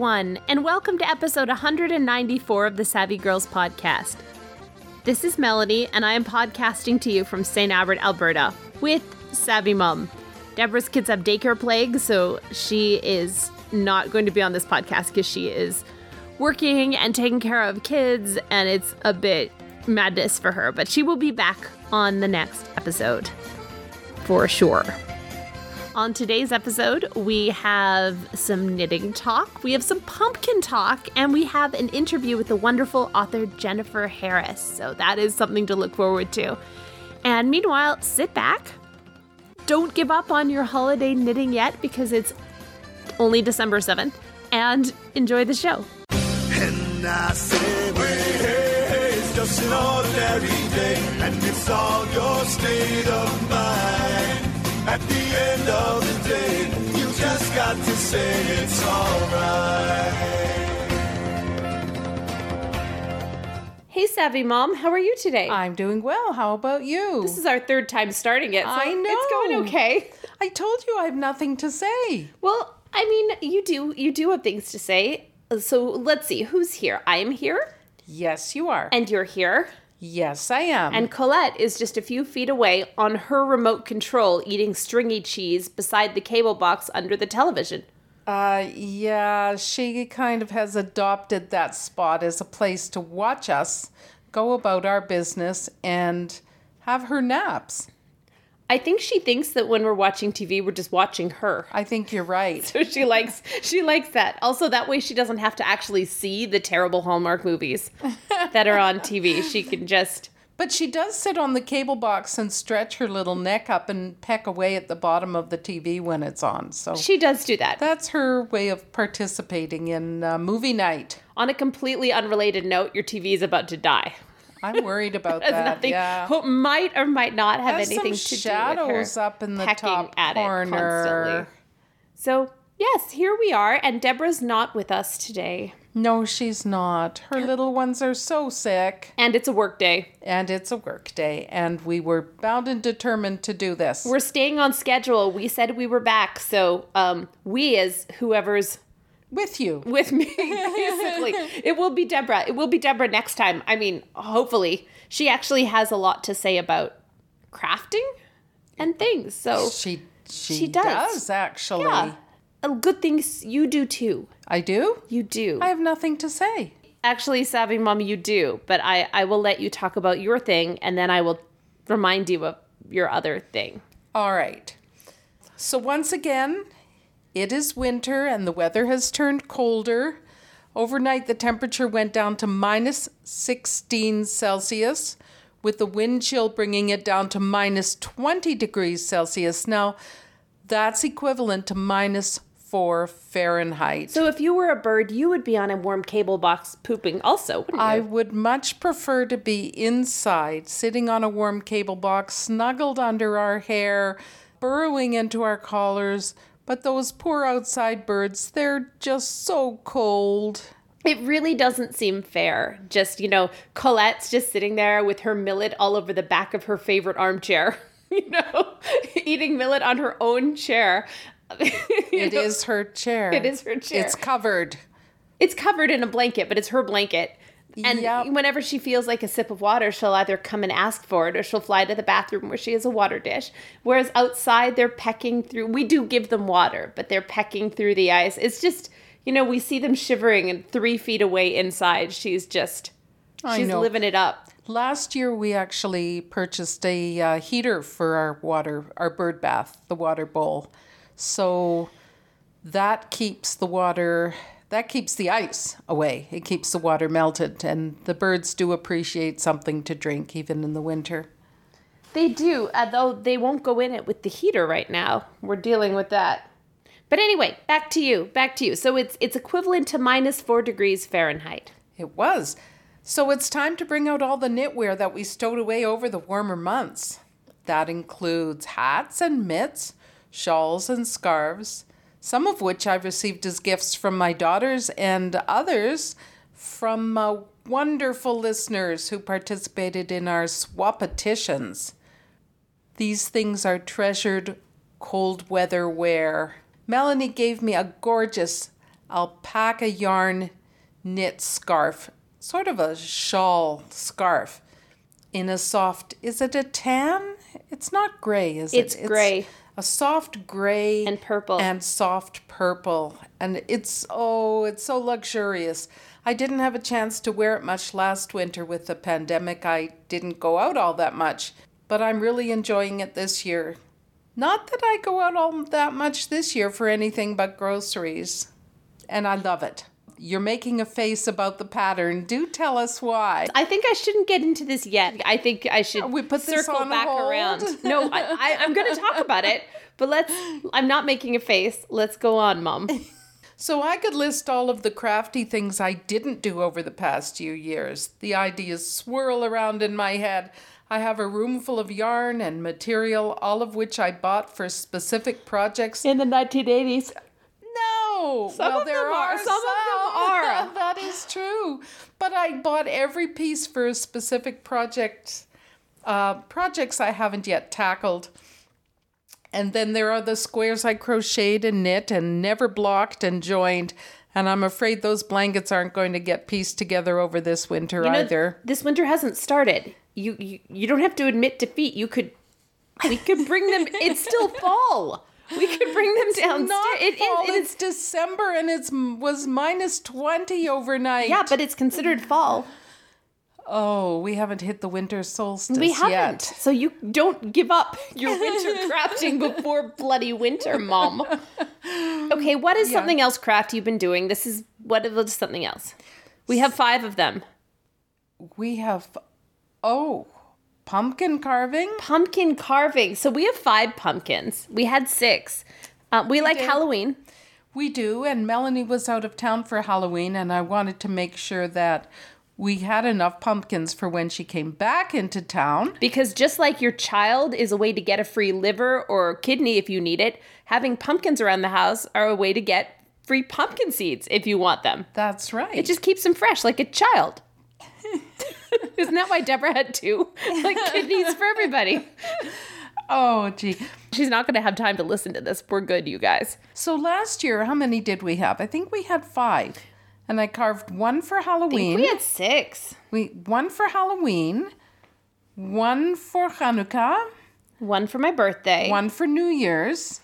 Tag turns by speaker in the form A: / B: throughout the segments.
A: everyone, and welcome to episode 194 of the Savvy Girls podcast. This is Melanie, and I am podcasting to you from St. Albert, Alberta, with Savvy Mom. Deborah's kids have daycare plague, so she is not going to be on this podcast because she is working and taking care of kids, and it's a bit madness for her. But she will be back on the next episode for sure. On today's episode, we have some knitting talk, we have some pumpkin talk, and we have an interview with the wonderful author Jennifer Harris. So that is something to look forward to. And meanwhile, sit back. Don't give up on your holiday knitting yet because it's only December 7th. And enjoy the show.
B: Just an ordinary day, and it's all your state of mind. At the end of the day, you just got to say it's alright.
A: Hey, Savvy Mom, how are you today?
C: I'm doing well. How about you?
A: this is our third time starting it, so
C: I
A: it's going okay.
C: I told you I have nothing to say.
A: Well, I mean, you do you do have things to say. So let's see who's here. I am here,
C: Yes, you are.
A: and you're here,
C: yes, I am.
A: and Colette is just a few feet away on her remote control, eating stringy cheese beside the cable box under the television.
C: uh, yeah, she kind of has adopted that spot as a place to watch us go about our business and have her naps.
A: I think she thinks that when we're watching TV, we're just watching her.
C: I think you're right.
A: So she likes she likes that. Also, that way she doesn't have to actually see the terrible Hallmark movies that are on TV. She can just
C: But she does sit on the cable box and stretch her little neck up and peck away at the bottom of the TV when it's on. So
A: she does do that.
C: that's her way of participating in uh, movie night.
A: On a completely unrelated note, your TV is about to die.
C: I'm worried about that.
A: nothing
C: yeah.
A: who might or might not have anything to
C: shadows
A: do with her
C: up in the top corner.
A: So yes, here we are, and Deborah's not with us today,
C: No, she's not. Her little ones are so sick,
A: and it's a work day.
C: and it's a work day, and we were bound and determined to do this.
A: We're staying on schedule. We said we were back, so um, we as whoever's
C: with you.
A: with me, basically, it will be Deborah. It will be Deborah next time. I mean, hopefully, she actually has a lot to say about crafting and things. So
C: She she,
A: She does.
C: actually.
A: yeah, Uh, good things you do too.
C: I do.
A: You do.
C: I have nothing to say.
A: Actually, Savvy Mom, you do, but I, I will let you talk about your thing and then I will remind you of your other thing.
C: All right. So once again, it is winter and the weather has turned colder. Overnight, the temperature went down to minus 16 Celsius, with the wind chill bringing it down to minus 20 degrees Celsius. Now, that's equivalent to minus 4 Fahrenheit.
A: So if you were a bird, you would be on a warm cable box pooping also, wouldn't you?
C: I would much prefer to be inside, sitting on a warm cable box, snuggled under our hair, burrowing into our collars. But those poor outside birds, they're just so cold.
A: It really doesn't seem fair. Just, you know, Colette's just sitting there with her millet all over the back of her favorite armchair, you know, eating millet on her own chair.
C: It is her chair.
A: It is her chair.
C: It's covered.
A: It's covered in a blanket, but it's her blanket. And
C: Yep.
A: whenever she feels like a sip of water, she'll either come and ask for it or she'll fly to the bathroom where she has a water dish. Whereas outside, they're pecking through. We do give them water, but they're pecking through the ice. It's just, you know, we see them shivering and three feet away inside. She's just, she's living it up.
C: Last year, we actually purchased a uh, heater for our water, our bird bath, the water bowl. So that keeps the water, that keeps the ice away. It keeps the water melted, and the birds do appreciate something to drink even in the winter.
A: They do, uh, although they won't go in it with the heater right now. We're dealing with that. But anyway, back to you. Back to you. So it's it's equivalent to minus four degrees Fahrenheit.
C: It was. So it's time to bring out all the knitwear that we stowed away over the warmer months. That includes hats and mitts, shawls and scarves, some of which I've received as gifts from my daughters and others from uh, wonderful listeners who participated in our swapetitions. These things are treasured cold weather wear. Melanie gave me a gorgeous alpaca yarn knit scarf, sort of a shawl scarf, in a soft. Is it a tan? It's not gray, is it?
A: It's gray.
C: A soft gray
A: And purple.
C: and soft purple, and it's oh, it's so luxurious. I didn't have a chance to wear it much last winter with the pandemic. I didn't go out all that much, but I'm really enjoying it this year. Not that I go out all that much this year for anything but groceries. And I love it. You're making a face about the pattern. Do tell us why.
A: I think I shouldn't get into this yet. I think I should
C: We put this
A: circle
C: on
A: back
C: hold?
A: around. No, I, I, I'm going to talk about it, but let's. I'm not making a face. Let's go on, Mom.
C: So I could list all of the crafty things I didn't do over the past few years. The ideas swirl around in my head. I have a room full of yarn and material, all of which I bought for specific projects.
A: In the 1980s.
C: No,
A: Some
C: well,
A: of
C: there
A: them are.
C: are
A: Some of them are.
C: that is true. But I bought every piece for a specific project. Uh, projects I haven't yet tackled. And then there are the squares I crocheted and knit and never blocked and joined. And I'm afraid those blankets aren't going to get pieced together over this winter
A: You know,
C: either.
A: This winter hasn't started. You, you you don't have to admit defeat. You could we could bring them it's still fall. We could bring them downstairs.
C: Not
A: It
C: fall,
A: it is-
C: it's December and it's was minus 20 overnight.
A: yeah, but it's considered fall.
C: Oh, we haven't hit the winter solstice
A: We haven't.
C: yet.
A: So you don't give up your winter crafting before bloody winter, Mom. Okay, what is
C: Yeah.
A: something else craft you've been doing? This is what is something else? We have five of them.
C: We have, oh, pumpkin carving.
A: Pumpkin carving. So we have five pumpkins. We had six. Uh, we like
C: did.
A: Halloween.
C: We do, and Melanie was out of town for Halloween, and I wanted to make sure that we had enough pumpkins for when she came back into town.
A: Because just like your child is a way to get a free liver or kidney if you need it, having pumpkins around the house are a way to get free pumpkin seeds if you want them.
C: That's right.
A: It just keeps them fresh like a child. Isn't that why Deborah had two? Like kidneys for everybody.
C: oh, gee.
A: She's not going to have time to listen to this. We're good, you guys.
C: So last year, how many did we have? I think we had five. And I carved one for Halloween.
A: We had six.
C: we one for Halloween, one for Hanukkah,
A: One for my birthday.
C: one for New Year's,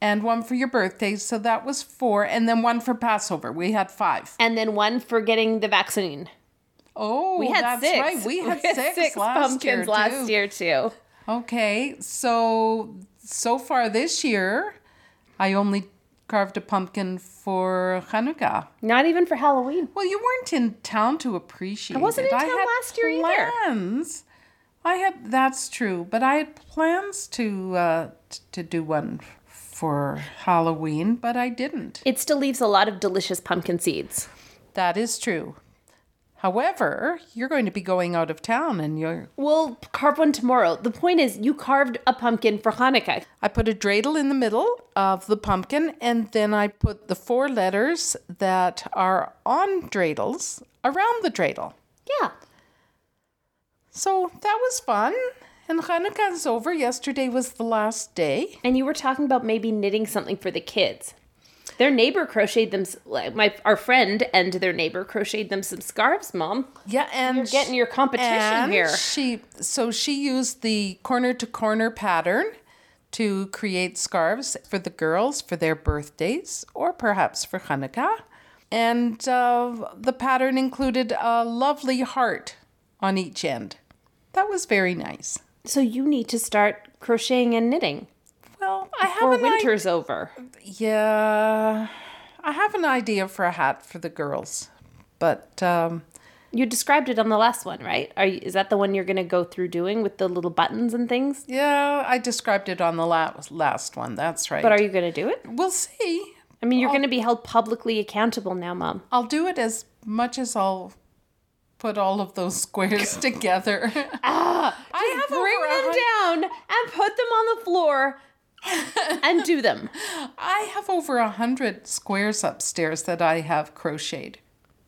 C: and one for your birthday. So that was four, and then one for Passover. We had five.
A: And then one for getting the vaccine.
C: Oh,
A: We had
C: that's
A: six.
C: right. We had, six, last
A: pumpkins
C: year
A: last year too.
C: Okay, so so far this year, I only carved a pumpkin for Hanukkah.
A: Not even for Halloween.
C: Well, you weren't in town to appreciate. I
A: wasn't in
C: it. I
A: town
C: had
A: last year either.
C: plans. I had that's true, but I had plans to uh, t- to do one for Halloween, but I didn't.
A: It still leaves a lot of delicious pumpkin seeds.
C: That is true. However, you're going to be going out of town, and you're.
A: We'll carve one tomorrow. The point is, you carved a pumpkin for Hanukkah.
C: I put a dreidel in the middle of the pumpkin, and then I put the four letters that are on dreidels around the dreidel.
A: Yeah.
C: So that was fun. And Hanukkah's over. Yesterday was the last day.
A: And you were talking about maybe knitting something for the kids. Their neighbor crocheted them. like, My our friend and their neighbor crocheted them some scarves. Mom,
C: Yeah, and
A: you're getting your competition
C: and
A: here.
C: She so she used the corner to corner pattern to create scarves for the girls for their birthdays or perhaps for Hanukkah. And uh, the pattern included a lovely heart on each end. That was very nice.
A: So you need to start crocheting and knitting
C: Well, I have
A: before
C: an i-
A: winter's over.
C: Yeah, I have an idea for a hat for the girls, but um,
A: You described it on the last one, right? Are you, is that the one you're going to go through doing with the little buttons and things?
C: yeah, I described it on the last last one. That's right.
A: But are you going to do it?
C: we'll see.
A: I mean, you're going to be held publicly accountable now, Mom.
C: I'll do it as much as I'll put all of those squares together. I have
A: Bring them down and put them on the floor and do them.
C: I have over a hundred squares upstairs that I have crocheted.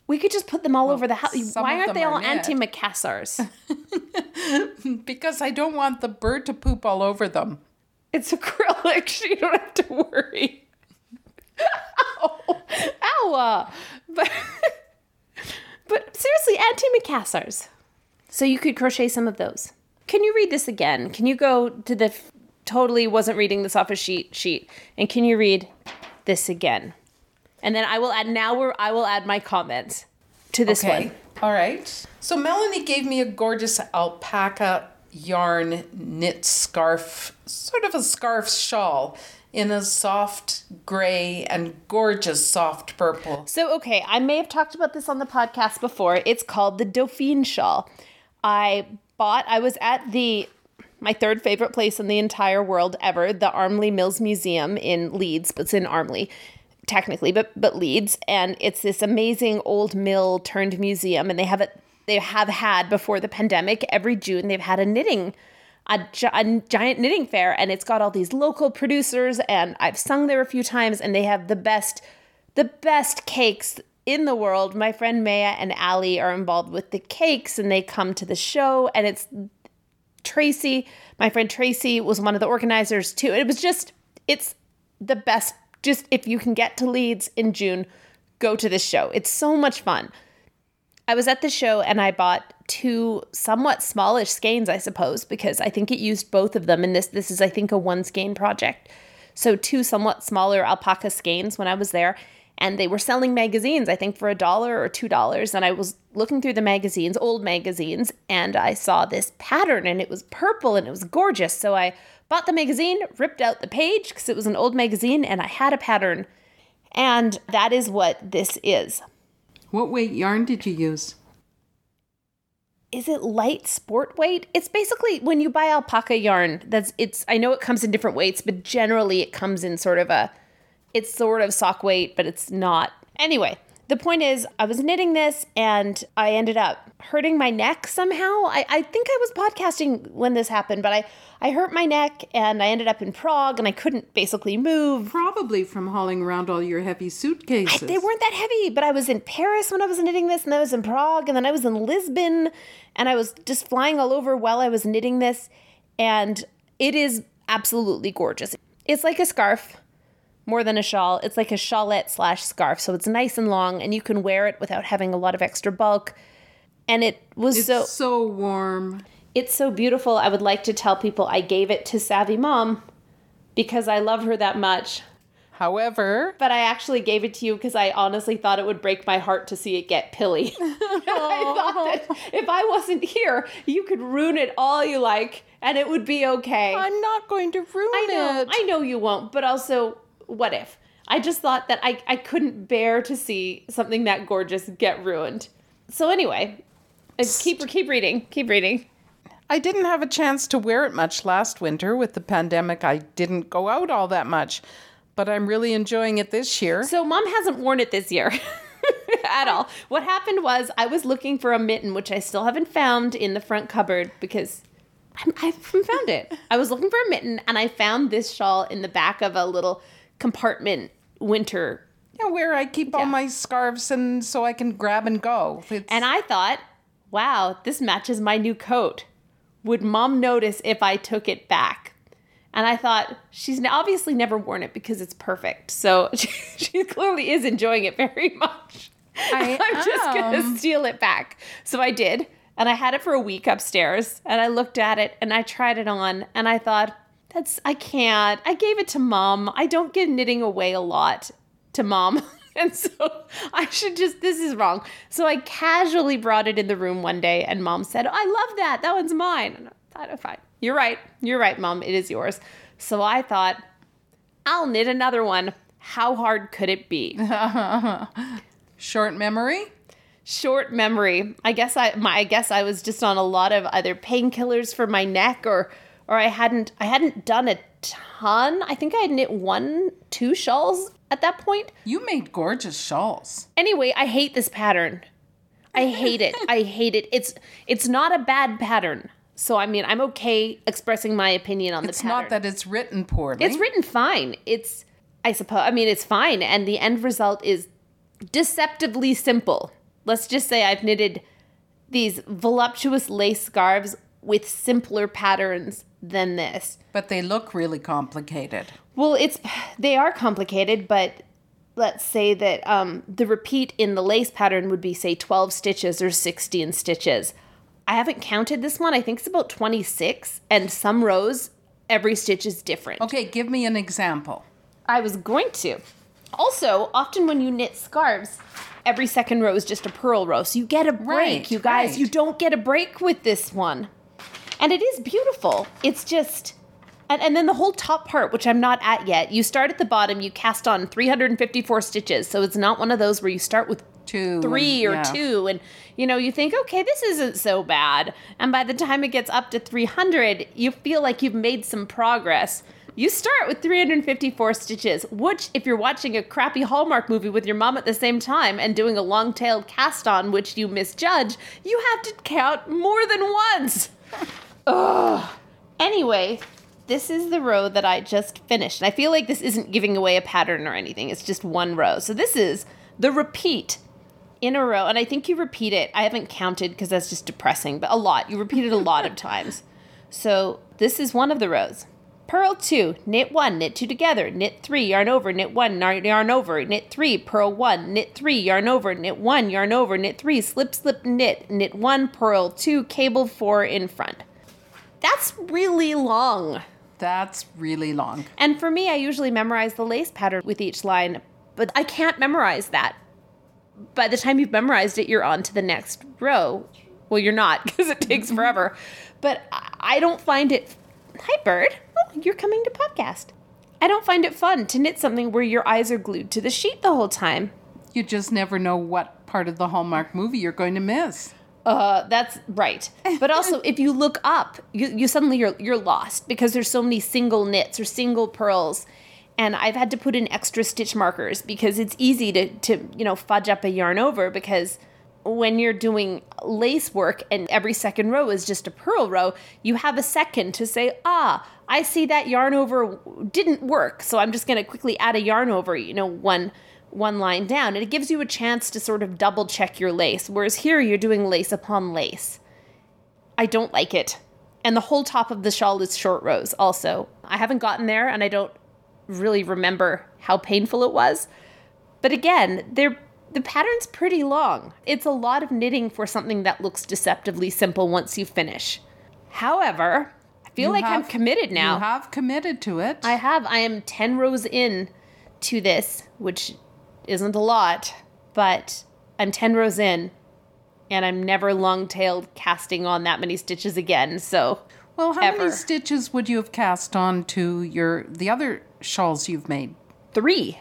A: We could just put them all over the house. Why aren't they
C: are
A: all
C: knit.
A: antimacassars?
C: Because I don't want the bird to poop all over them.
A: it's acrylic. so You don't have to worry. Ow! uh, But, but seriously, antimacassars. So you could crochet some of those. Can you read this again? Can you go to the totally wasn't reading this off a sheet sheet and can you read this again? And then I will add now we're I will add my comments to this one.
C: All right. So Melanie gave me a gorgeous alpaca yarn knit scarf, sort of a scarf shawl in a soft gray and gorgeous soft purple.
A: So, okay, I may have talked about this on the podcast before. It's called the Dauphine shawl. I bought, I was at the, my third favorite place in the entire world ever, the Armley Mills Museum in Leeds, but it's in Armley technically, but but Leeds, and it's this amazing old mill turned museum, and they have it. They have had before the pandemic every June. They've had a knitting, a, a giant knitting fair, and it's got all these local producers. And I've sung there a few times, and they have the best, the best cakes in the world. My friend Maya and Ali are involved with the cakes, and they come to the show, and it's Tracy, my friend Tracy, was one of the organizers too. It was just, it's the best. Just if you can get to Leeds in June, go to this show. It's so much fun. I was at the show and I bought two somewhat smallish skeins, I suppose, because I think it used both of them. And this this is, I think, a one skein project. So two somewhat smaller alpaca skeins when I was there. And they were selling magazines, I think, for a dollar or two dollars. And I was looking through the magazines, old magazines, and I saw this pattern and it was purple and it was gorgeous. So I bought the magazine, ripped out the page because it was an old magazine, and I had a pattern. And that is what this is.
C: What weight yarn did you use?
A: is it light sport weight? It's basically when you buy alpaca yarn, that's it's I know it comes in different weights, but generally it comes in sort of a it's sort of sock weight, but it's not. Anyway, the point is I was knitting this and I ended up hurting my neck somehow. I, I think I was podcasting when this happened, but I, I hurt my neck and I ended up in Prague and I couldn't basically move.
C: Probably from hauling around all your heavy suitcases.
A: They weren't that heavy, but I was in Paris when I was knitting this, and I was in Prague, and then I was in Lisbon, and I was just flying all over while I was knitting this. And it is absolutely gorgeous. It's like a scarf more than a shawl. It's like a shawlette slash scarf. So it's nice and long, and you can wear it without having a lot of extra bulk. And it was
C: It's
A: so
C: so warm.
A: it's so beautiful. I would like to tell people I gave it to Savvy Mom because I love her that much.
C: However,
A: But I actually gave it to you because I honestly thought it would break my heart to see it get pilly. I thought that if I wasn't here, you could ruin it all you like and it would be okay.
C: I'm not going to ruin
A: I know,
C: it.
A: I know you won't, but also, what if? I just thought that I, I couldn't bear to see something that gorgeous get ruined. So anyway, uh, keep keep reading, keep reading.
C: I didn't have a chance to wear it much last winter. With the pandemic, I didn't go out all that much, but I'm really enjoying it this year.
A: So mom hasn't worn it this year at all. What happened was I was looking for a mitten, which I still haven't found in the front cupboard because I'm, I haven't found it. I was looking for a mitten and I found this shawl in the back of a little compartment winter.
C: Yeah, where I keep all my scarves and so I can grab and go. It's,
A: And I thought, wow, this matches my new coat. Would mom notice if I took it back? And I thought, she's obviously never worn it because it's perfect. So she, she clearly is enjoying it very much.
C: I
A: I'm just gonna steal it back. So I did, and I had it for a week upstairs, and I looked at it and I tried it on, and I thought, that's I can't. I gave it to mom. I don't give knitting away a lot to mom. And so I should just, this is wrong. So I casually brought it in the room one day, and mom said, I love that. That one's mine. And I thought, oh, fine. You're right. You're right, mom. It is yours. So I thought, I'll knit another one. How hard could it be?
C: short memory.
A: short memory. I guess I my I guess I was just on a lot of either painkillers for my neck or or I hadn't I hadn't done a ton. I think I had knit one two shawls at that point.
C: You made gorgeous shawls.
A: Anyway, I hate this pattern. I hate it. I hate it. It's it's not a bad pattern. So I mean, I'm okay expressing my opinion on
C: It's
A: the pattern.
C: It's not that it's written poorly.
A: It's written fine. It's, I suppose, I mean, it's fine. And the end result is deceptively simple. Let's just say I've knitted these voluptuous lace scarves with simpler patterns than this.
C: but they look really complicated.
A: Well, it's, they are complicated, but let's say that um, the repeat in the lace pattern would be, say, 12 stitches or 16 stitches. I haven't counted this one. I think it's about 26. And some rows, every stitch is different.
C: Okay, give me an example.
A: I was going to. Also, often when you knit scarves, every second row is just a purl row. So you get a break,
C: Right,
A: you guys.
C: right.
A: You don't get a break with this one. And it is beautiful. It's just. And, and then the whole top part, which I'm not at yet, you start at the bottom, you cast on 354 stitches. So it's not one of those where you start with
C: Two.
A: three or
C: yeah.
A: two and you know you think okay this isn't so bad and by the time it gets up to 300 you feel like you've made some progress you start with 354 stitches which if you're watching a crappy hallmark movie with your mom at the same time and doing a long-tailed cast on which you misjudge you have to count more than once Ugh. anyway this is the row that I just finished. And I feel like this isn't giving away a pattern or anything. It's just one row. So this is the repeat in a row. And I think you repeat it. I haven't counted because that's just depressing, but a lot. You repeat it a lot of times. So this is one of the rows. Purl two, knit one, knit two together, knit three, yarn over, knit one, yarn yarn over, knit three, purl one, knit three, yarn over, knit one, yarn over, knit three, slip, slip, knit, knit one, purl two, cable four in front. That's really long.
C: That's really long.
A: And for me, I usually memorize the lace pattern with each line, but I can't memorize that. By the time you've memorized it, you're on to the next row. Well, you're not because it takes mm-hmm. forever. But I I don't find it. Hi, Bird. Oh, you're coming to podcast. I don't find it fun to knit something where your eyes are glued to the sheet the whole time.
C: You just never know what part of the Hallmark movie you're going to miss.
A: Uh, that's right. But also, if you look up, you, you suddenly you're you're lost because there's so many single knits or single purls, and I've had to put in extra stitch markers because it's easy to to you know fudge up a yarn over because when you're doing lace work and every second row is just a purl row, you have a second to say, ah, I see that yarn over didn't work, so I'm just going to quickly add a yarn over, you know, one one line down. And it gives you a chance to sort of double check your lace, whereas here you're doing lace upon lace. I don't like it. And the whole top of the shawl is short rows also. I haven't gotten there and I don't really remember how painful it was. But again, they're the pattern's pretty long. It's a lot of knitting for something that looks deceptively simple once you finish. However, I feel
C: You
A: like I'm committed now.
C: You have committed to it.
A: I have. I am 10 rows in to this, which isn't a lot, but I'm 10 rows in and I'm never long tailed casting on that many stitches again. So,
C: well, how
A: ever.
C: many stitches would you have cast on to your the other shawls you've made?
A: three,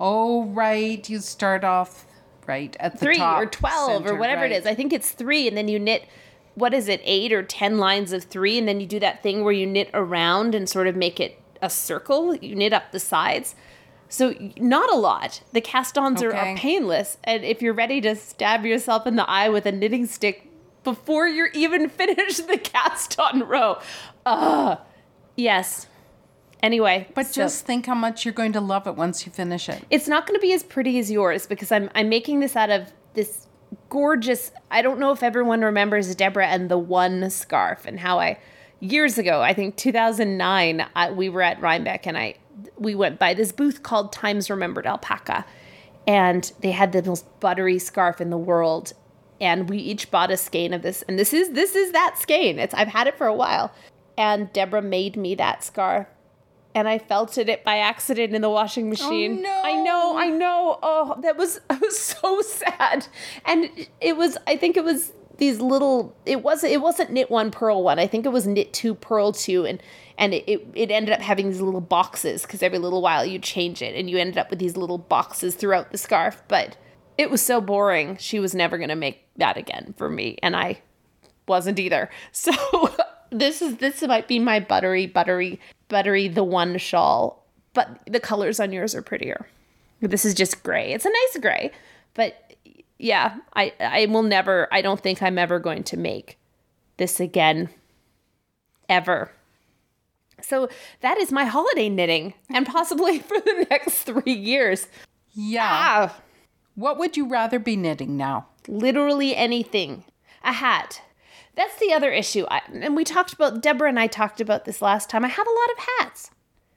C: Oh, right. You start off right at the
A: three
C: top,
A: or 12 or whatever it
C: right.
A: is. I think it's three, and then you knit, what is it, eight or 10 lines of three, and then you do that thing where you knit around and sort of make it a circle. You knit up the sides. So, not a lot. The cast ons are, are painless. And if you're ready to stab yourself in the eye with a knitting stick before you're even finished the cast on row, uh, yes. Anyway,
C: But
A: so-
C: just think how much you're going to love it once you finish it.
A: it's not going to be as pretty as yours because I'm I'm making this out of this gorgeous. I don't know if everyone remembers Deborah and the one scarf and how I years ago, I think 2009, I, we were at Rhinebeck and I we went by this booth called Times Remembered Alpaca, and they had the most buttery scarf in the world. And we each bought a skein of this, and this is this is that skein. It's I've had it for a while, and Deborah made me that scarf and I felted it by accident in the washing oh, machine.
C: Oh, no.
A: I know, I know. Oh, that was I was so sad. And it was I think it was these little it was it wasn't knit one purl one. I think it was knit two purl two and and it, it, ended up having these little boxes because every little while you change it and you ended up with these little boxes throughout the scarf. But it was so boring. She was never gonna make that again for me. And I wasn't either. So this is this might be my buttery, buttery, buttery the one shawl, but the colors on yours are prettier. This is just gray. It's a nice gray, but yeah, I I will never. I don't think I'm ever going to make this again, ever. So that is my holiday knitting, and possibly for the next three years.
C: Yeah.
A: Ah,
C: What would you rather be knitting now?
A: literally anything. A hat. That's the other issue. I, and we talked about, Deborah and I talked about this last time. I have a lot of hats.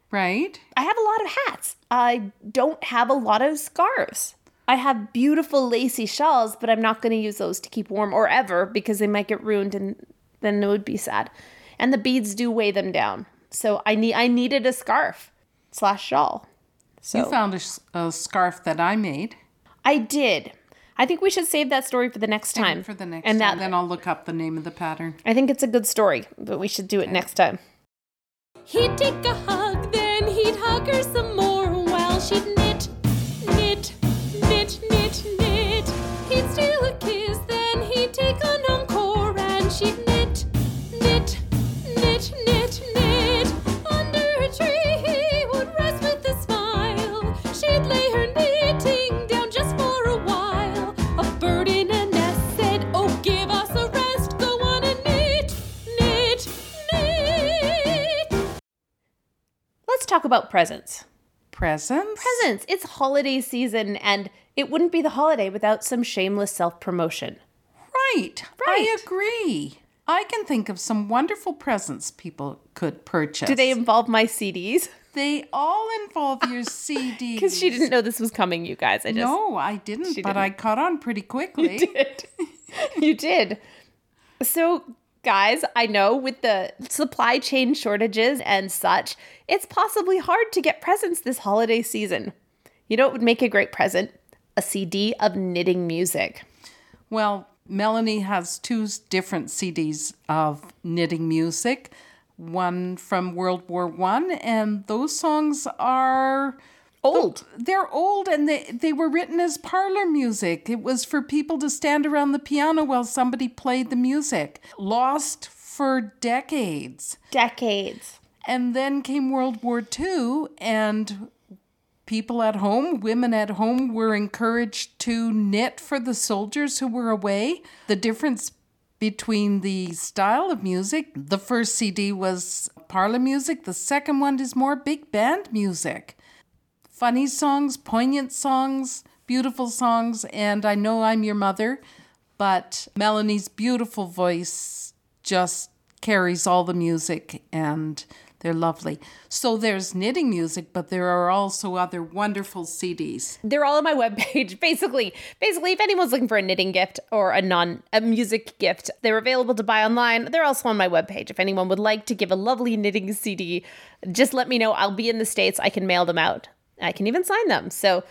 C: Right?
A: I have a lot of hats. I don't have a lot of scarves. I have beautiful lacy shawls, but I'm not going to use those to keep warm or ever because they might get ruined and then it would be sad. And the beads do weigh them down. So I need I needed a scarf slash shawl. So
C: You found a scarf that I made.
A: I did. I think we should save that story for the next time.
C: For the next
A: and
C: time.
A: that
C: then I'll look up the name of the pattern.
A: I think it's a good story, but we should do it next time.
D: He'd take a hug, then he'd hug her some
A: about presents.
C: Presents?
A: Presents. It's holiday season and it wouldn't be the holiday without some shameless self-promotion.
C: Right.
A: Right.
C: I agree. I can think of some wonderful presents people could purchase.
A: Do they involve my CDs?
C: They all involve your CD.
A: Because she didn't know this was coming, you guys. I just
C: No, I didn't, but
A: didn't.
C: I caught on pretty quickly.
A: You did. you did. So, guys, I know with the supply chain shortages and such, it's possibly hard to get presents this holiday season. You know what would make a great present? A CD of knitting music.
C: Well, Melanie has two different CDs of knitting music. One from World War One, and those songs are
A: Old.
C: they're old and they, they were written as parlor music. It was for people to stand around the piano while somebody played the music. Lost for decades.
A: Decades.
C: And then came World War II, and people at home, women at home, were encouraged to knit for the soldiers who were away. The difference between the style of music the first CD was parlor music, the second one is more big band music. Funny songs, poignant songs, beautiful songs, and I know I'm your mother, but Melanie's beautiful voice just carries all the music and they're lovely. So there's knitting music, but there are also other wonderful CDs.
A: They're all on my webpage. Basically, basically, if anyone's looking for a knitting gift or a non a music gift, they're available to buy online. They're also on my webpage. If anyone would like to give a lovely knitting CD, just let me know. I'll be in the States. I can mail them out. I can even sign them. So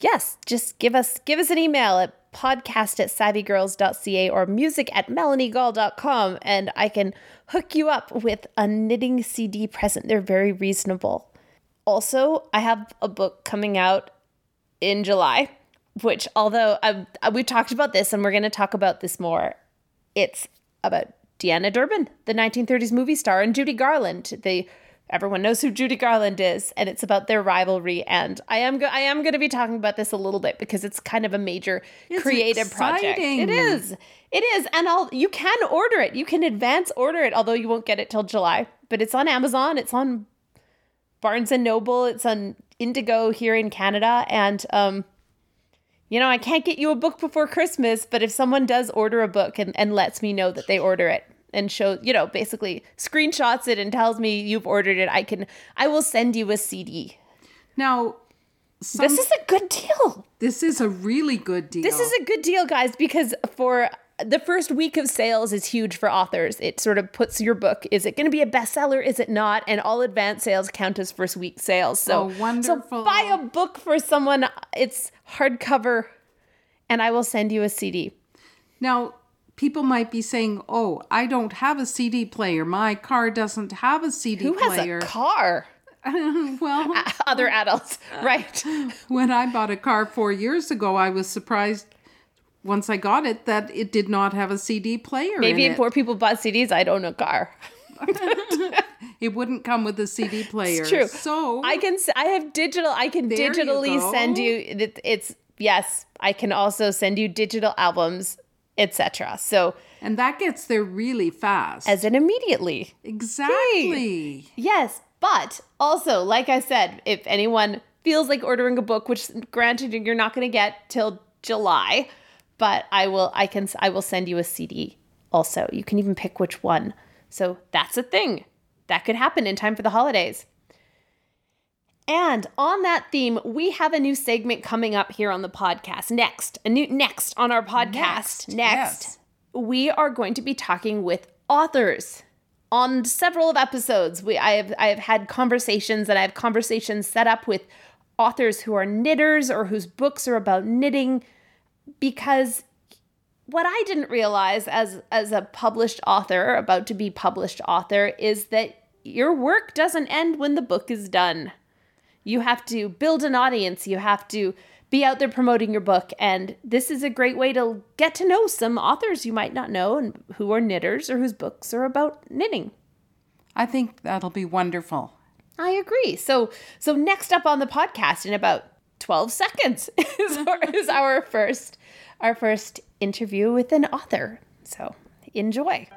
A: yes, just give us give us an email at podcast at savvygirls.ca or music at melaniegall.com and I can hook you up with a knitting CD present. They're very reasonable. Also, I have a book coming out in July, which although I've, we talked about this and we're going to talk about this more, it's about Deanna Durbin, the 1930s movie star, and Judy Garland. They everyone knows who Judy Garland is, and it's about their rivalry. And I am go- I am going to be talking about this a little bit because it's kind of a major
C: It's
A: creative project. It is. It is, and I'll you can order it. You can advance order it, although you won't get it till July. But it's on Amazon. It's on Barnes and Noble. It's on Indigo here in Canada, and um, you know I can't get you a book before Christmas. But if someone does order a book and, and lets me know that they order it and show you know basically screenshots it and tells me you've ordered it, I can I will send you a CD.
C: Now, some,
A: This is a good deal.
C: this is a really good deal.
A: This is a good deal, guys, because for the first week of sales is huge for authors. It sort of puts your book, is it going to be a bestseller? Is it not? And all advance sales count as first week sales. So,
C: Oh, wonderful.
A: so buy a book for someone. It's hardcover, and I will send you a CD.
C: Now, people might be saying, "Oh, I don't have a CD player. My car doesn't have a CD
A: Who has
C: player."
A: a car?
C: well,
A: Other adults, uh, right?
C: when I bought a car 4 years ago, I was surprised once I got it that it did not have a CD player
A: Maybe
C: in it.
A: people bought CDs, I'd own a car.
C: It wouldn't come with a CD player.
A: It's true.
C: So
A: I can. I have digital. I can
C: There you
A: digitally send you. it- It's yes. I can also send you digital albums, etc. So
C: and that gets there really fast.
A: as in immediately.
C: exactly.
A: Yes, but also, like I said, if anyone feels like ordering a book, which granted you're not going to get till July, but I will. I can. I will send you a CD. Also, you can even pick which one. So that's a thing that could happen in time for the holidays. And on that theme, we have a new segment coming up here on the podcast. Next, a new next on our podcast.
C: Next,
A: Next,
C: yes.
A: we are going to be talking with authors. On several of episodes, we I have I have had conversations and I have conversations set up with authors who are knitters or whose books are about knitting because what I didn't realize as as a published author, about to be published author, is that your work doesn't end when the book is done. You have to build an audience, you have to be out there promoting your book, and this is a great way to get to know some authors you might not know and who are knitters or whose books are about knitting.
C: I think that'll be wonderful.
A: I agree. So so next up on the podcast in about 12 seconds is our, is our first our first interview with an author. So enjoy.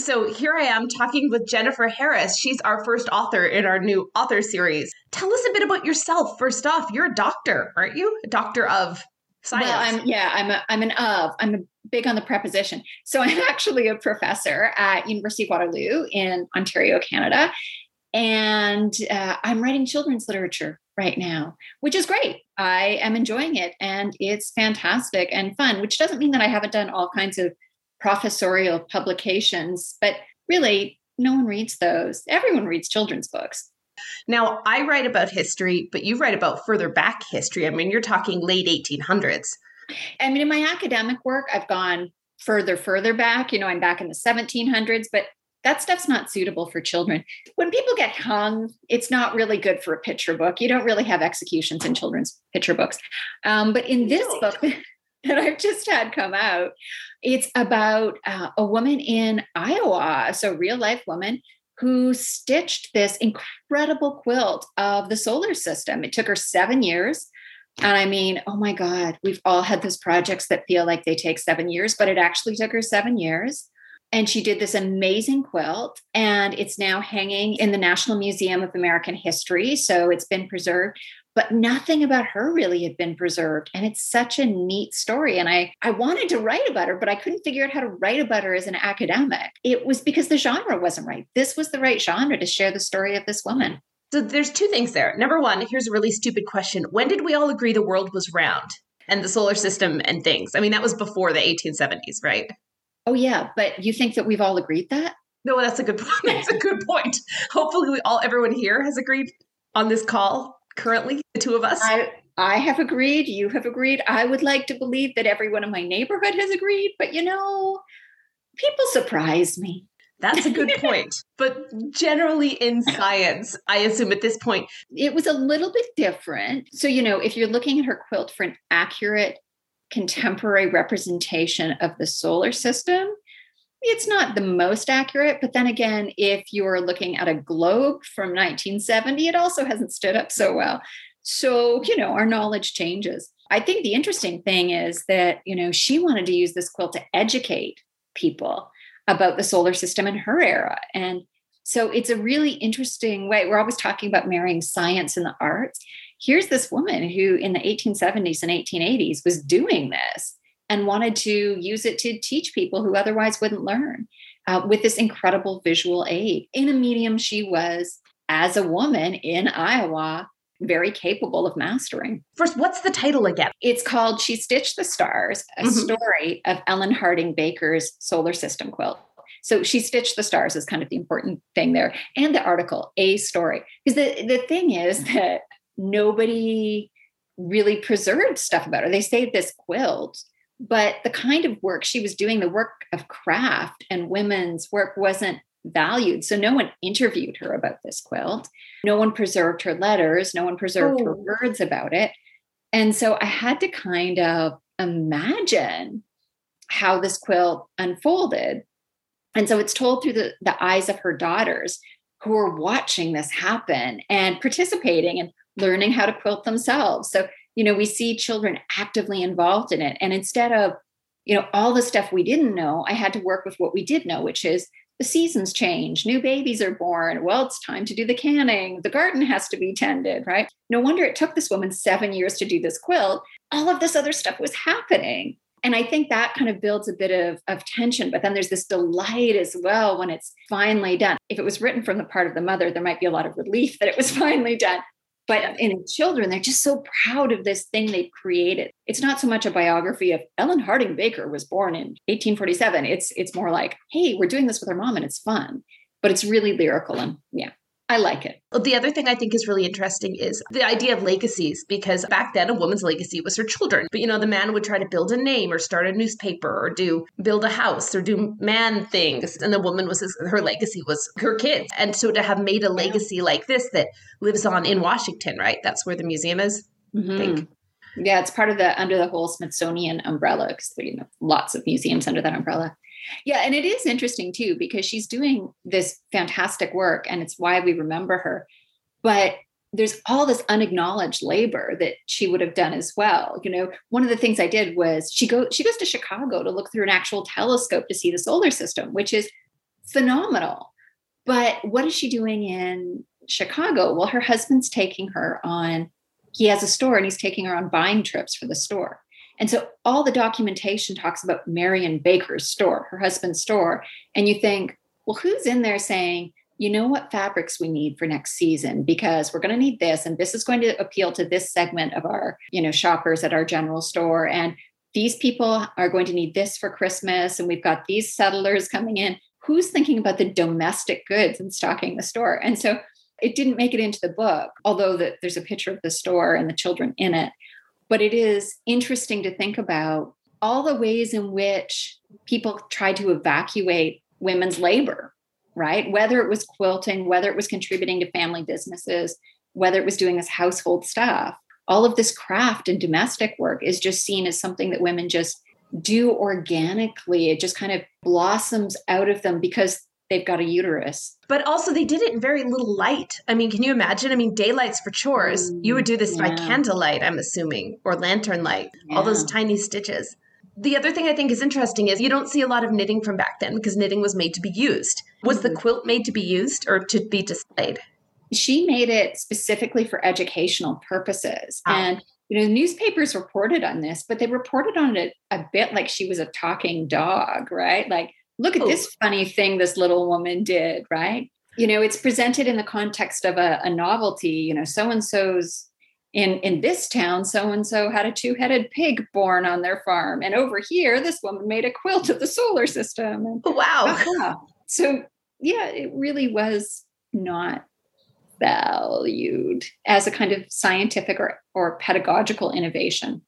A: So here I am talking with Jennifer Harris. She's our first author in our new author series. Tell us a bit about yourself. First off, you're a doctor, aren't you? A doctor of science.
E: Well, I'm yeah, I'm a, I'm an of. I'm big on the preposition. So I'm actually a professor at University of Waterloo in Ontario, Canada, and uh, I'm writing children's literature right now, which is great. I am enjoying it, and it's fantastic and fun. Which doesn't mean that I haven't done all kinds of professorial publications, but really, no one reads those. Everyone reads children's books.
A: Now, I write about history, but you write about further back history. I mean, you're talking late 1800s.
E: I mean, in my academic work, I've gone further, further back. You know, I'm back in the 1700s, but that stuff's not suitable for children. When people get hung, it's not really good for a picture book. You don't really have executions in children's picture books. Um, but in this book that I've just had come out, it's about uh, a woman in Iowa, so real life woman who stitched this incredible quilt of the solar system. It took her seven years. And I mean, oh my God, we've all had those projects that feel like they take seven years, but it actually took her seven years. And she did this amazing quilt, and it's now hanging in the National Museum of American History. So it's been preserved, but nothing about her really had been preserved. And it's such a neat story. And I, I wanted to write about her, but I couldn't figure out how to write about her as an academic. It was because the genre wasn't right. This was the right genre to share the story of this woman.
A: So there's two things there. Number one, here's a really stupid question. When did we all agree the world was round and the solar system and things? I mean, that was before the 1870s, right?
E: Oh, yeah. But you think that we've all agreed that?
A: No, that's a good point. That's a good point. Hopefully, we all, everyone here has agreed on this call currently, the two of us.
E: I, I have agreed. You have agreed. I would like to believe that everyone in my neighborhood has agreed, but you know, people surprise me.
A: That's a good point. But generally in science, I assume at this point,
E: It was a little bit different. So, you know, if you're looking at her quilt for an accurate contemporary representation of the solar system, it's not the most accurate. But then again, if you're looking at a globe from 1970, it also hasn't stood up so well. So, you know, our knowledge changes. I think the interesting thing is that, you know, she wanted to use this quilt to educate people about the solar system in her era. And so it's a really interesting way. We're always talking about marrying science and the arts. Here's this woman who, in the 1870s and 1880s, was doing this and wanted to use it to teach people who otherwise wouldn't learn uh, with this incredible visual aid in a medium she was, as a woman in Iowa, very capable of mastering.
A: first, what's the title again?
E: It's called She Stitched the Stars, a
A: Mhm.
E: story of Ellen Harding Baker's solar system quilt. So she stitched the stars is kind of the important thing there. And the article, a story. Because the, the thing is that nobody really preserved stuff about her. They saved this quilt, but the kind of work she was doing, the work of craft and women's work wasn't valued. So no one interviewed her about this quilt. No one preserved her letters. No one preserved her
A: Oh.
E: words about it. And so I had to kind of imagine how this quilt unfolded. And so it's told through the, the eyes of her daughters who are watching this happen and participating and learning how to quilt themselves. So, you know, we see children actively involved in it. And instead of, you know, all the stuff we didn't know, I had to work with what we did know, which is the seasons change, new babies are born. Well, it's time to do the canning. The garden has to be tended, right? No wonder it took this woman seven years to do this quilt. All of this other stuff was happening. And I think that kind of builds a bit of, of tension. But then there's this delight as well when it's finally done. If it was written from the part of the mother, there might be a lot of relief that it was finally done. But in children, they're just so proud of this thing they've created. It's not so much a biography of Ellen Harding Baker was born in 1847. It's it's more like, hey, we're doing this with our mom and it's fun. But it's really lyrical and yeah, I like it.
F: Well, the other thing I think is really interesting is the idea of legacies, because back then a woman's legacy was her children. But you know, the man would try to build a name or start a newspaper or do build a house or do man things, and the woman was his, her legacy was her kids. And so to have made a legacy like this that lives on in Washington, right? That's where the museum is.
E: Mhm.
F: I think.
E: Yeah, it's part of the under the whole Smithsonian umbrella because you know lots of museums under that umbrella. Yeah, and it is interesting too because she's doing this fantastic work, and it's why we remember her. But there's all this unacknowledged labor that she would have done as well. You know, one of the things I did was she go she goes to Chicago to look through an actual telescope to see the solar system, which is phenomenal. But what is she doing in Chicago? Well, her husband's taking her on he has a store and he's taking her on buying trips for the store. And so all the documentation talks about Marion Baker's store, her husband's store. And you think, well, who's in there saying, you know what fabrics we need for next season because we're going to need this and this is going to appeal to this segment of our, you know, shoppers at our general store and these people are going to need this for Christmas and we've got these settlers coming in. Who's thinking about the domestic goods and stocking the store? And so it didn't make it into the book, although that there's a picture of the store and the children in it. But it is interesting to think about all the ways in which people tried to evacuate women's labor, right? Whether it was quilting, whether it was contributing to family businesses, whether it was doing this household stuff, all of this craft and domestic work is just seen as something that women just do organically. It just kind of blossoms out of them because they've got a uterus.
F: But also, they did it in very little light. I mean, can you imagine? I mean, daylights for chores. you would do this by candlelight, I'm assuming, or lantern light, all those tiny stitches. The other thing I think is interesting is you don't see a lot of knitting from back then because knitting was made to be used. Was the
E: Mhm.
F: quilt made to be used or to be displayed?
E: she made it specifically for educational purposes
F: Wow.
E: and you know newspapers reported on this but they reported on it a bit like she was a talking dog right like look at
F: Oh.
E: this funny thing this little woman did right you know it's presented in the context of a, a novelty you know so and so's in in this town so and so had a two-headed pig born on their farm and over here this woman made a quilt of the solar system and
F: Oh, wow.
E: yeah. Uh-huh. So yeah, it really was not valued as a kind of scientific or, or pedagogical innovation.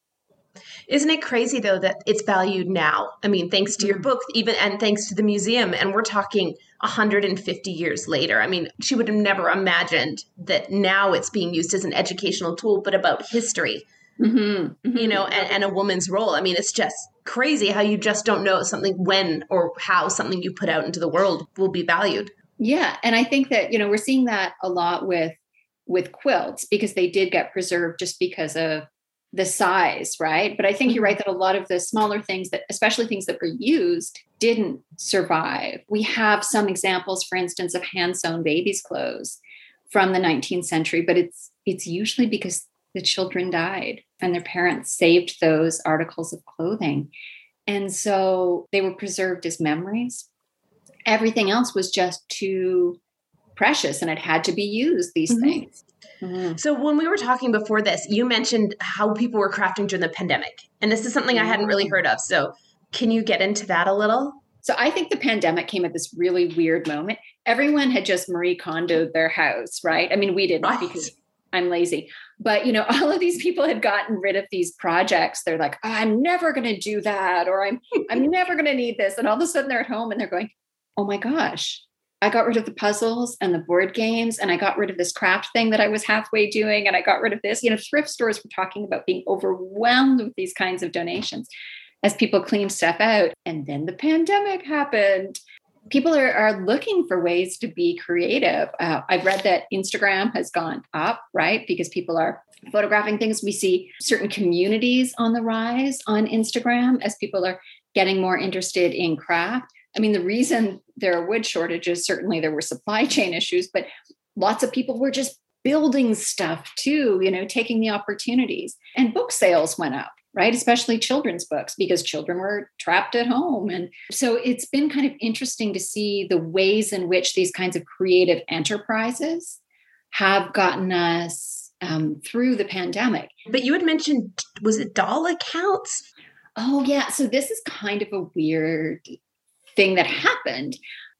F: Isn't it crazy though that it's valued now? I mean, thanks to your
E: Mhm.
F: book, even and thanks to the museum, and we're talking 150 years later. I mean, she would have never imagined that now it's being used as an educational tool, but about history,
E: Mhm,
F: you
E: mhm.
F: know, and, and a woman's role. I mean, it's just crazy how you just don't know something when or how something you put out into the world will be valued.
E: Yeah, and I think that you know we're seeing that a lot with with quilts because they did get preserved just because of the size, right? But I think you're right that a lot of the smaller things that especially things that were used didn't survive. We have some examples for instance of hand sewn babies clothes from the 19th century, but it's it's usually because the children died and their parents saved those articles of clothing. And so they were preserved as memories everything else was just too precious and it had to be used these
F: Mhm.
E: things Mhm.
F: So when we were talking before this, you mentioned how people were crafting during the pandemic. And this is something I hadn't really heard of. So can you get into that a little?
E: so i think the pandemic came at this really weird moment everyone had just marie kondoed their house right i mean we didn't
F: Right.
E: because i'm lazy but you know all of these people had gotten rid of these projects they're like "Oh, i'm never going to do that or i'm i'm never going to need this and all of a sudden they're at home and they're going oh my gosh I got rid of the puzzles and the board games, and I got rid of this craft thing that I was halfway doing, and I got rid of this. You know, thrift stores were talking about being overwhelmed with these kinds of donations as people clean stuff out. And then the pandemic happened. People are, are looking for ways to be creative. Uh, I've read that Instagram has gone up, right? Because people are photographing things. We see certain communities on the rise on Instagram as people are getting more interested in craft. I mean, the reason there are wood shortages, certainly there were supply chain issues, but lots of people were just building stuff too, you know, taking the opportunities. And book sales went up, right? Especially children's books because children were trapped at home. And so it's been kind of interesting to see the ways in which these kinds of creative enterprises have gotten us um, through the pandemic.
F: But you had mentioned, was it doll accounts?
E: Oh, yeah. So this is kind of a weird thing that happened.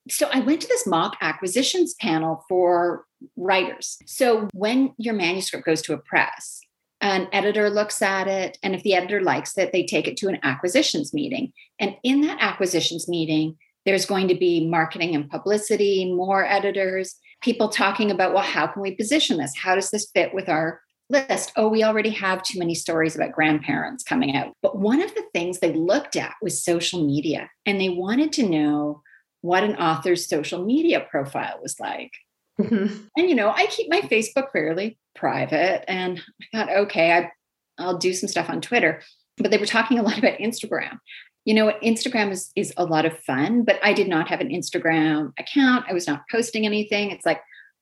E: So I went to this mock acquisitions panel for writers. So when your manuscript goes to a press, an editor looks at it, and if the editor likes it, they take it to an acquisitions meeting. And in that acquisitions meeting, there's going to be marketing and publicity, more editors, people talking about, well, how can we position this? How does this fit with our list? Oh, we already have too many stories about grandparents coming out. But one of the things they looked at was social media, and they wanted to know what an author's social media profile was like.
F: Mm-hmm.
E: And you know, I keep my Facebook fairly private, and I thought, okay, I, I'll do some stuff on Twitter. But they were talking a lot about Instagram. You know what? Instagram is is a lot of fun, but I did not have an Instagram account. I was not posting anything. It's like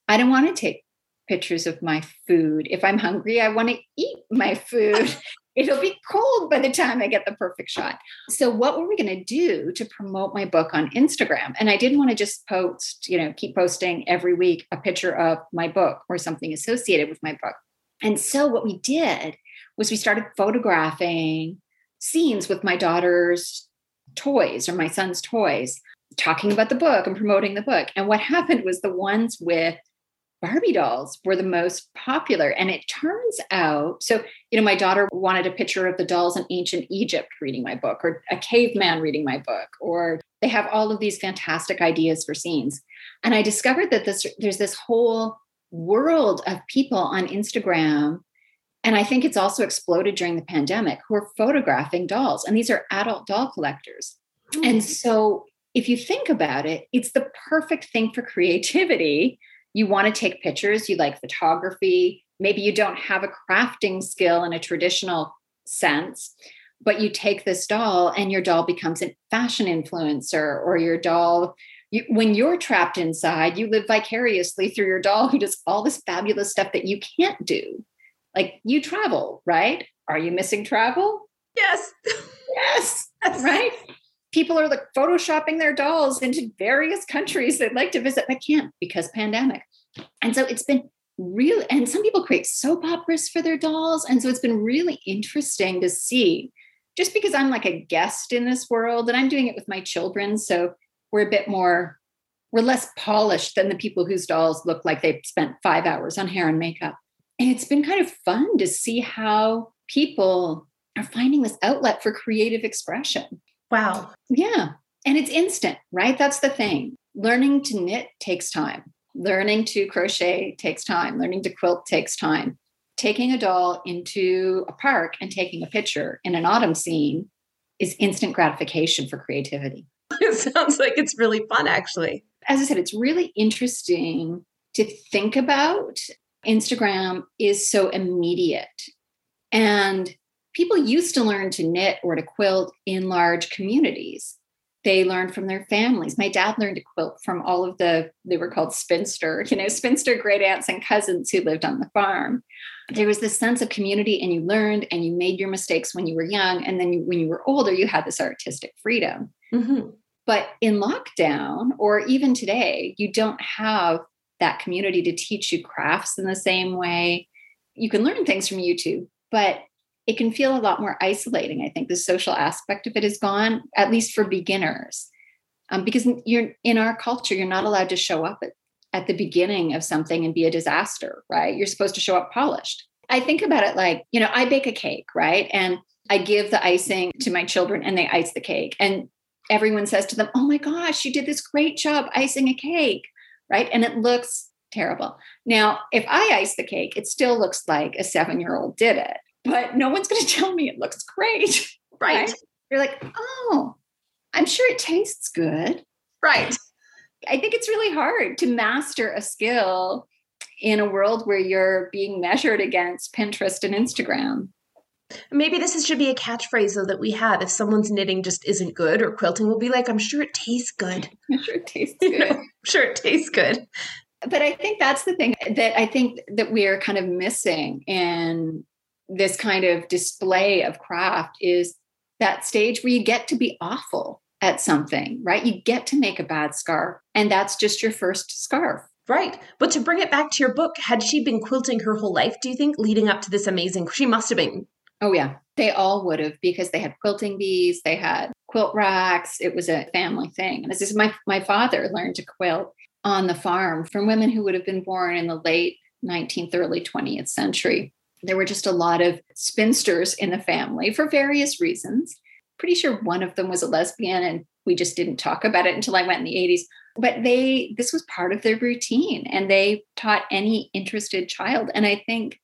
E: I don't want to take pictures of my food. If I'm hungry, I want to eat my food. It'll be cold by the time I get the perfect shot. So, what were we going to do to promote my book on Instagram? And I didn't want to just post, you know, keep posting every week a picture of my book or something associated with my book. And so, what we did was we started photographing scenes with my daughter's toys or my son's toys, talking about the book and promoting the book. And what happened was the ones with Barbie dolls were the most popular. And it turns out, so, you know, my daughter wanted a picture of the dolls in ancient Egypt reading my book, or a caveman reading my book, or they have all of these fantastic ideas for scenes. And I discovered that this, there's this whole world of people on Instagram. And I think it's also exploded during the pandemic who are photographing dolls. And these are adult doll collectors. And mm. so if you think about it, it's the perfect thing for creativity you want to take pictures, you like photography, maybe you don't have a crafting skill in a traditional sense, but you take this doll and your doll becomes a fashion influencer or your doll you, when you're trapped inside, you live vicariously through your doll who does all this fabulous stuff that you can't do. Like you travel, right? Are you missing travel?
F: Yes.
E: Yes. right? People are like photoshopping their dolls into various countries they'd like to visit but can't because pandemic. And so it's been really and some people create soap operas for their dolls and so it's been really interesting to see. Just because i'm like a guest in this world and i'm doing it with my children so we're a bit more we're less polished than the people whose dolls look like they've spent five hours on hair and makeup. And it's been kind of fun to see how people are finding this outlet for creative expression
F: Wow.
E: yeah. And it's instant, right? That's the thing. Learning to knit takes time. Learning to crochet takes time. Learning to quilt takes time. Taking a doll into a park and taking a picture in an autumn scene is instant gratification for creativity.
F: It sounds like it's really fun, actually.
E: As I said, it's really interesting to think about. Instagram is so immediate. And people used to learn to knit or to quilt in large communities. They learned from their families. My dad learned to quilt from all of the, they were called spinster, you know, spinster great aunts and cousins who lived on the farm. There was this sense of community, and you learned and you made your mistakes when you were young. And then you, when you were older, you had this artistic freedom.
F: Mm-hmm.
E: But in lockdown, or even today, you don't have that community to teach you crafts in the same way. You can learn things from YouTube, but it can feel a lot more isolating. I think the social aspect of it is gone, at least for beginners, um, because you're in our culture, you're not allowed to show up at, at the beginning of something and be a disaster, right? You're supposed to show up polished. I think about it like, you know, I bake a cake, right? And I give the icing to my children and they ice the cake. And everyone says to them, Oh my gosh, you did this great job icing a cake, right? And it looks terrible. Now, if I ice the cake, it still looks like a seven year old did it but no one's going to tell me it looks great.
F: Right.
E: right. You're like, oh, I'm sure it tastes good.
F: Right.
E: I think it's really hard to master a skill in a world where you're being measured against Pinterest and Instagram.
F: Maybe this is, should be a catchphrase though that we have. If someone's knitting just isn't good or quilting, we'll be like, I'm sure it tastes good.
E: I'm sure it tastes
F: You
E: good.
F: know, I'm sure it tastes good.
E: but I think that's the thing that I think that we are kind of missing in this kind of display of craft is that stage where you get to be awful at something, right? You get to make a bad scarf, and that's just your first scarf.
F: Right. But to bring it back to your book, had she been quilting her whole life, do you think, leading up to this amazing? She must have been.
E: Oh, yeah. They all would have because they had quilting bees, they had quilt racks. It was a family thing. And this is my, my father learned to quilt on the farm from women who would have been born in the late 19th, early 20th century. There were just a lot of spinsters in the family for various reasons. Pretty sure one of them was a lesbian, and we just didn't talk about it until I went in the 80s. But they, this was part of their routine, and they taught any interested child. And I think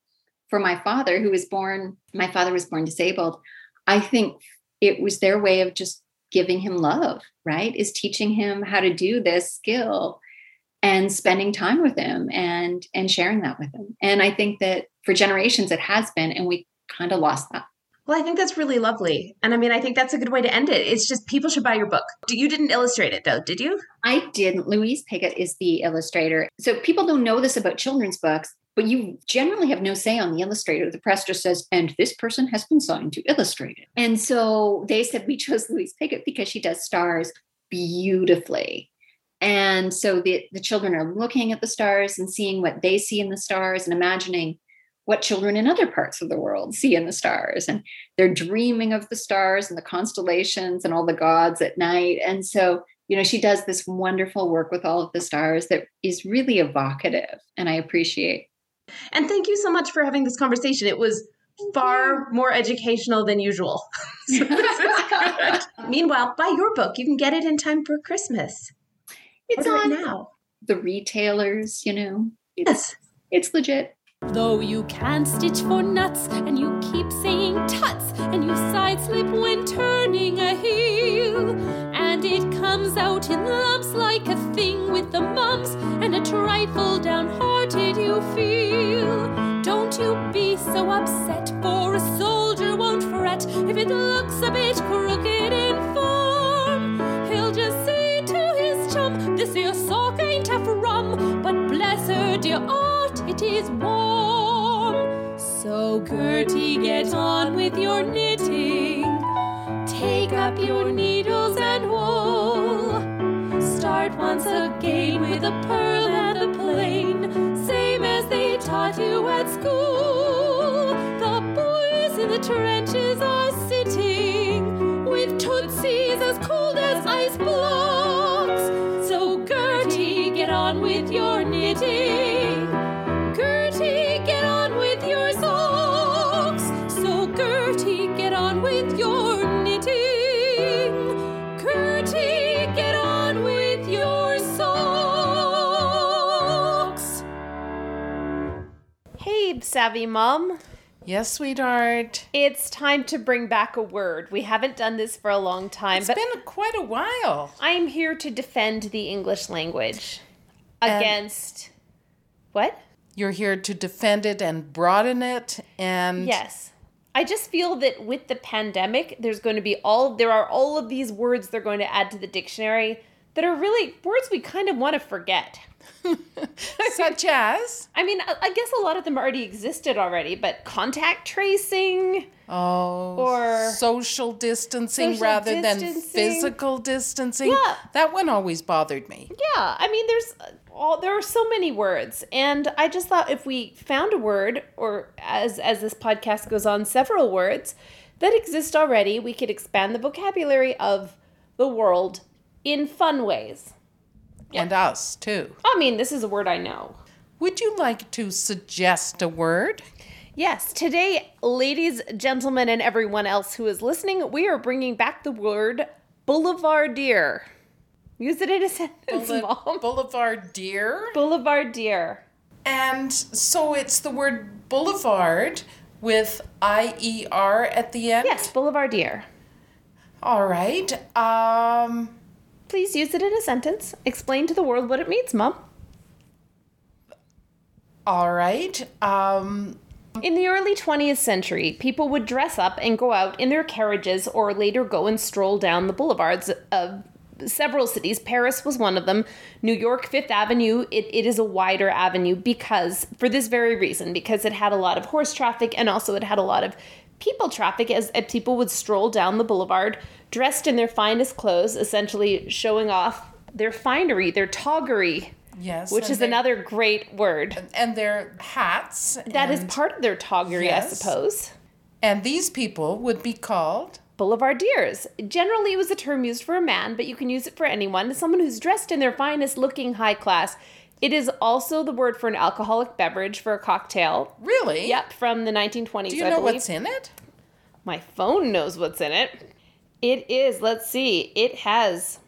E: for my father, who was born, my father was born disabled, I think it was their way of just giving him love, right? Is teaching him how to do this skill and spending time with him and and sharing that with him. And I think that for generations it has been and we kind of lost that.
F: Well, I think that's really lovely. And I mean, I think that's a good way to end it. It's just people should buy your book. You didn't illustrate it though, did you?
E: I didn't. Louise Piggott is the illustrator. So people don't know this about children's books, but you generally have no say on the illustrator. The press just says, and this person has been signed to illustrate it. And so they said we chose Louise Piggott because she does stars beautifully. And so the, the children are looking at the stars and seeing what they see in the stars and imagining what children in other parts of the world see in the stars. And they're dreaming of the stars and the constellations and all the gods at night. And so, you know, she does this wonderful work with all of the stars that is really evocative. And I appreciate.
F: And thank you so much for having this conversation. It was far more educational than usual. So this is good. Meanwhile, buy your book. You can get it in time for Christmas.
E: It's
F: Order
E: on
F: it now.
E: the retailers, you know. It's,
F: Yes.
E: it's legit.
D: Though you can't stitch for nuts and you keep saying tuts and you side slip when turning a heel and it comes out in lumps like a thing with the mumps and a trifle downhearted you feel. Don't you be so upset for a soldier won't fret if it looks a bit crooked in form. Dear art, it is warm. So Gertie, get on with your knitting. Take up your needles and wool. Start once again with a purl and a plain, same as they taught you at school. The boys in the trenches are sitting with tootsies as cold
A: Savvy Mom.
C: Yes, sweetheart.
A: It's time to bring back a word. We haven't done this for a long time,
C: It's
A: but
C: been quite a while.
A: I'm here to defend the English language
C: And-
A: against. what?
C: You're here to defend it and broaden it and
A: Yes. I just feel that with the pandemic, there's going to be all there are all of these words they're going to add to the dictionary that are really words we kind of want to forget.
C: such as
A: I mean, I I guess a lot of them already existed already, but contact tracing,
C: oh
A: Or-
C: social distancing
A: Social
C: rather than physical distancing.
A: Yeah.
C: That one always bothered me.
A: Yeah, I mean, there's uh, all there are so many words, and I just thought if we found a word, or as as this podcast goes on, several words that exist already, we could expand the vocabulary of the world in fun ways.
C: And us too.
A: I mean, this is a word I know.
C: Would you like to suggest a word?
A: Yes, today, ladies, gentlemen, and everyone else who is listening, we are bringing back the word boulevardier. Use it in a sentence, Mom.
C: Boulevard deer.
A: Boulevardier.
C: And so it's the word boulevard with I E R at the end.
A: Yes, boulevardier.
C: All right. Um
A: Please use it in a sentence. Explain to the world what it means, Mom.
C: all right. Um
A: In the early 20th century, people would dress up and go out in their carriages or later go and stroll down the boulevards of several cities. Paris was one of them. New York, Fifth Avenue, it, it is a wider avenue because, for this very reason, because it had a lot of horse traffic and also it had a lot of people traffic as, people would stroll down the boulevard dressed in their finest clothes, essentially showing off their finery, their toggery,
C: Yes.
A: which is
C: they-
A: another great word.
C: And their hats.
A: That is
C: and-
A: part of their toggery, I suppose.
C: And these people would be called.
A: Boulevardiers. Generally, it was a term used for a man, but you can use it for anyone. Someone who's dressed in their finest looking high class. It is also the word for an alcoholic beverage for a cocktail.
C: Really?
A: Yep, from the 1920s.
C: Do you know what's in it?
A: My phone knows what's in it. It is, let's see, it has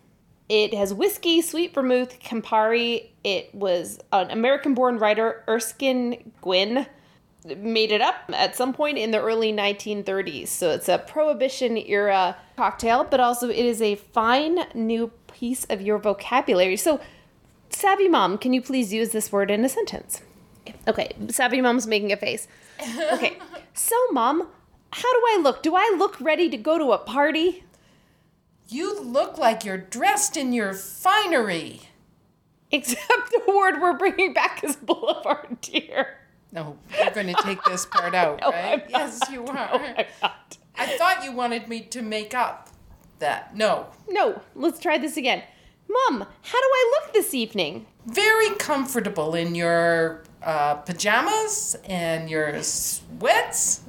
A: it has whiskey, sweet vermouth, Campari. It was an American-born writer, Erskine Gwynne, made it up at some point in the early 1930s. So it's a prohibition era cocktail, but also it is a fine new piece of your vocabulary. So Savvy Mom, can you please use this word in a sentence? Okay, Savvy Mom's making a face. Okay, so Mom, how do I look? Do I look ready to go to a party?
C: You look like you're dressed in your finery.
A: Except the word we're bringing back is boulevardier.
C: No, you're going to take this part out,
A: No,
C: right?
A: I'm
C: yes,
A: not.
C: you are.
A: I'm.
C: I thought you wanted me to make up that. No.
A: No, let's try this again. Mom, how do I look this evening?
C: Very comfortable in your uh, pajamas and your sweats.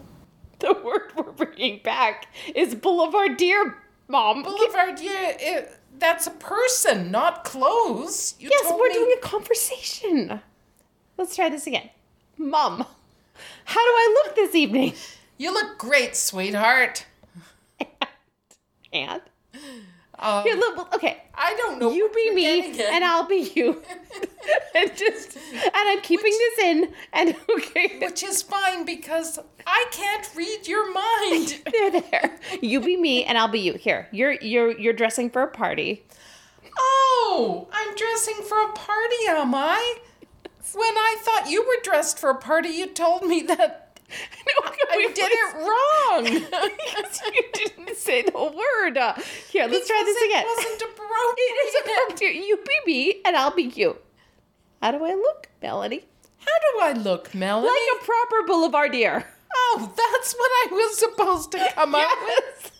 A: The word we're bringing back is boulevardier, Mom.
C: Boulevardier, it, that's a person, not clothes. You
A: yes, we're
C: me-
A: doing a conversation. Let's try this again. Mom, how do I look this evening?
C: You look great, sweetheart.
A: And
C: Um,
A: here, look, okay.
C: I don't know.
A: You
C: what
A: be me, and I'll be you. and just, and I'm keeping this in. And okay,
C: Which is fine because I can't read your mind.
A: there, there. You be me, and I'll be you. Here, you're you're you're dressing for a party.
C: Oh, I'm dressing for a party, am I? When I thought you were dressed for a party, you told me that
A: No,
C: I did it wrong.
A: You didn't say the word. Uh, here, let's try this again.
C: It wasn't
A: It is
C: appropriate.
A: appropriate. You be me, and I'll be you. How do I look, Melody?
C: How do I look, Melanie?
A: Like a proper boulevardier.
C: oh, that's what I was supposed to come up with.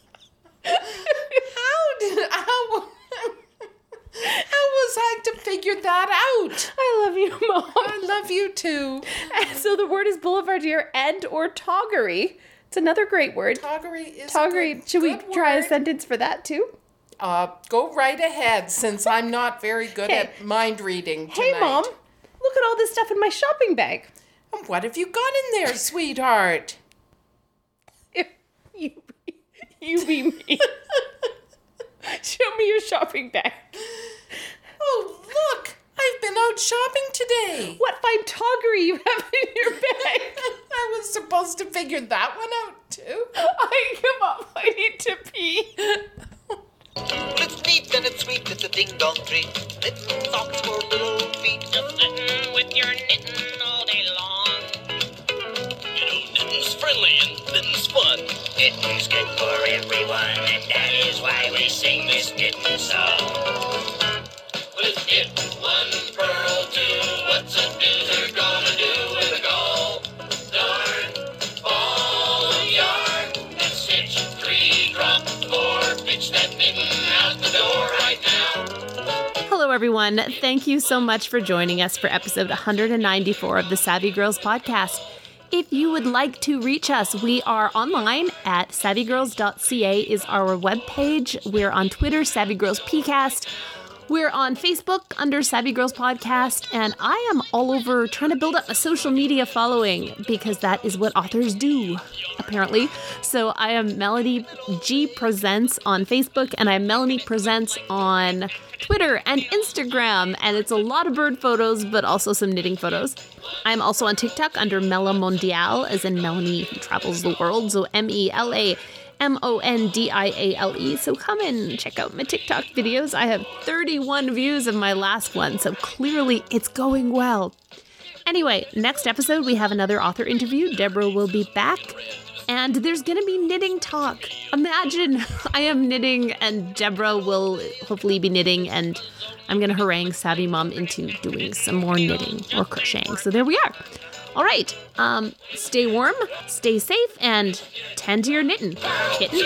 C: How did how? How was I to figure that out?
A: I love you, Mom.
C: I love you too.
A: And so the word is boulevardier and or toggery. It's another great word.
C: Toggery is
A: Toggery.
C: good-
A: Should we
C: good
A: try a sentence for that too?
C: Uh, go right ahead, since I'm not very good at mind reading tonight.
A: Hey, Mom, look at all this stuff in my shopping bag.
C: And What have you got in there, sweetheart?
A: You, you be me. Show me your shopping bag.
C: Oh, look! I've been out shopping today.
A: What fine toggery you have in your bag.
C: I was supposed to figure that one out too.
A: I give up. I need to pee.
G: It's neat and it's sweet, it's a ding dong treat. Knitting socks for little feet. Just knitting with your knitting all day long. You know, knitting's friendly and knitting's fun. Knitting's good for everyone, and that is why we sing this knitting song. Knit one purl, two. What's a gonna do with a? Darn ball of yarn and stitch three drop four. Pitch that out the door right now.
A: Hello, everyone. Thank you so much for joining us for episode 194 of the Savvy Girls podcast. If you would like to reach us, we are online at savvygirls.ca is our webpage. We're on Twitter, Savvy Girls PCast. We're on Facebook under Savvy Girls Podcast, and I am all over trying to build up a social media following because that is what authors do, apparently. So I am Melody G Presents on Facebook, and I'm Melanie Presents on Twitter and Instagram, and it's a lot of bird photos, but also some knitting photos. I'm also on TikTok under Mela Mondiale, as in Melanie who travels the world, so M E L A. M O N D I A L E. So come and check out my TikTok videos. I have 31 views of my last one, so clearly it's going well. Anyway, next episode, we have another author interview. Deborah will be back. And there's going to be knitting talk. Imagine I am knitting, and Deborah will hopefully be knitting, and I'm going to harangue Savvy Mom into doing some more knitting or crocheting. So there we are. All right. Um, stay warm, stay safe, and tend to your knitting, kitten.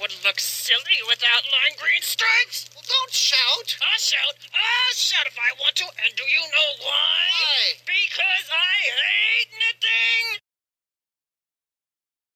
G: Would look silly without lime green stripes.
H: Don't shout.
G: I'll shout. I'll shout if I want to. And do you know why?
H: Why?
G: Because I hate knitting.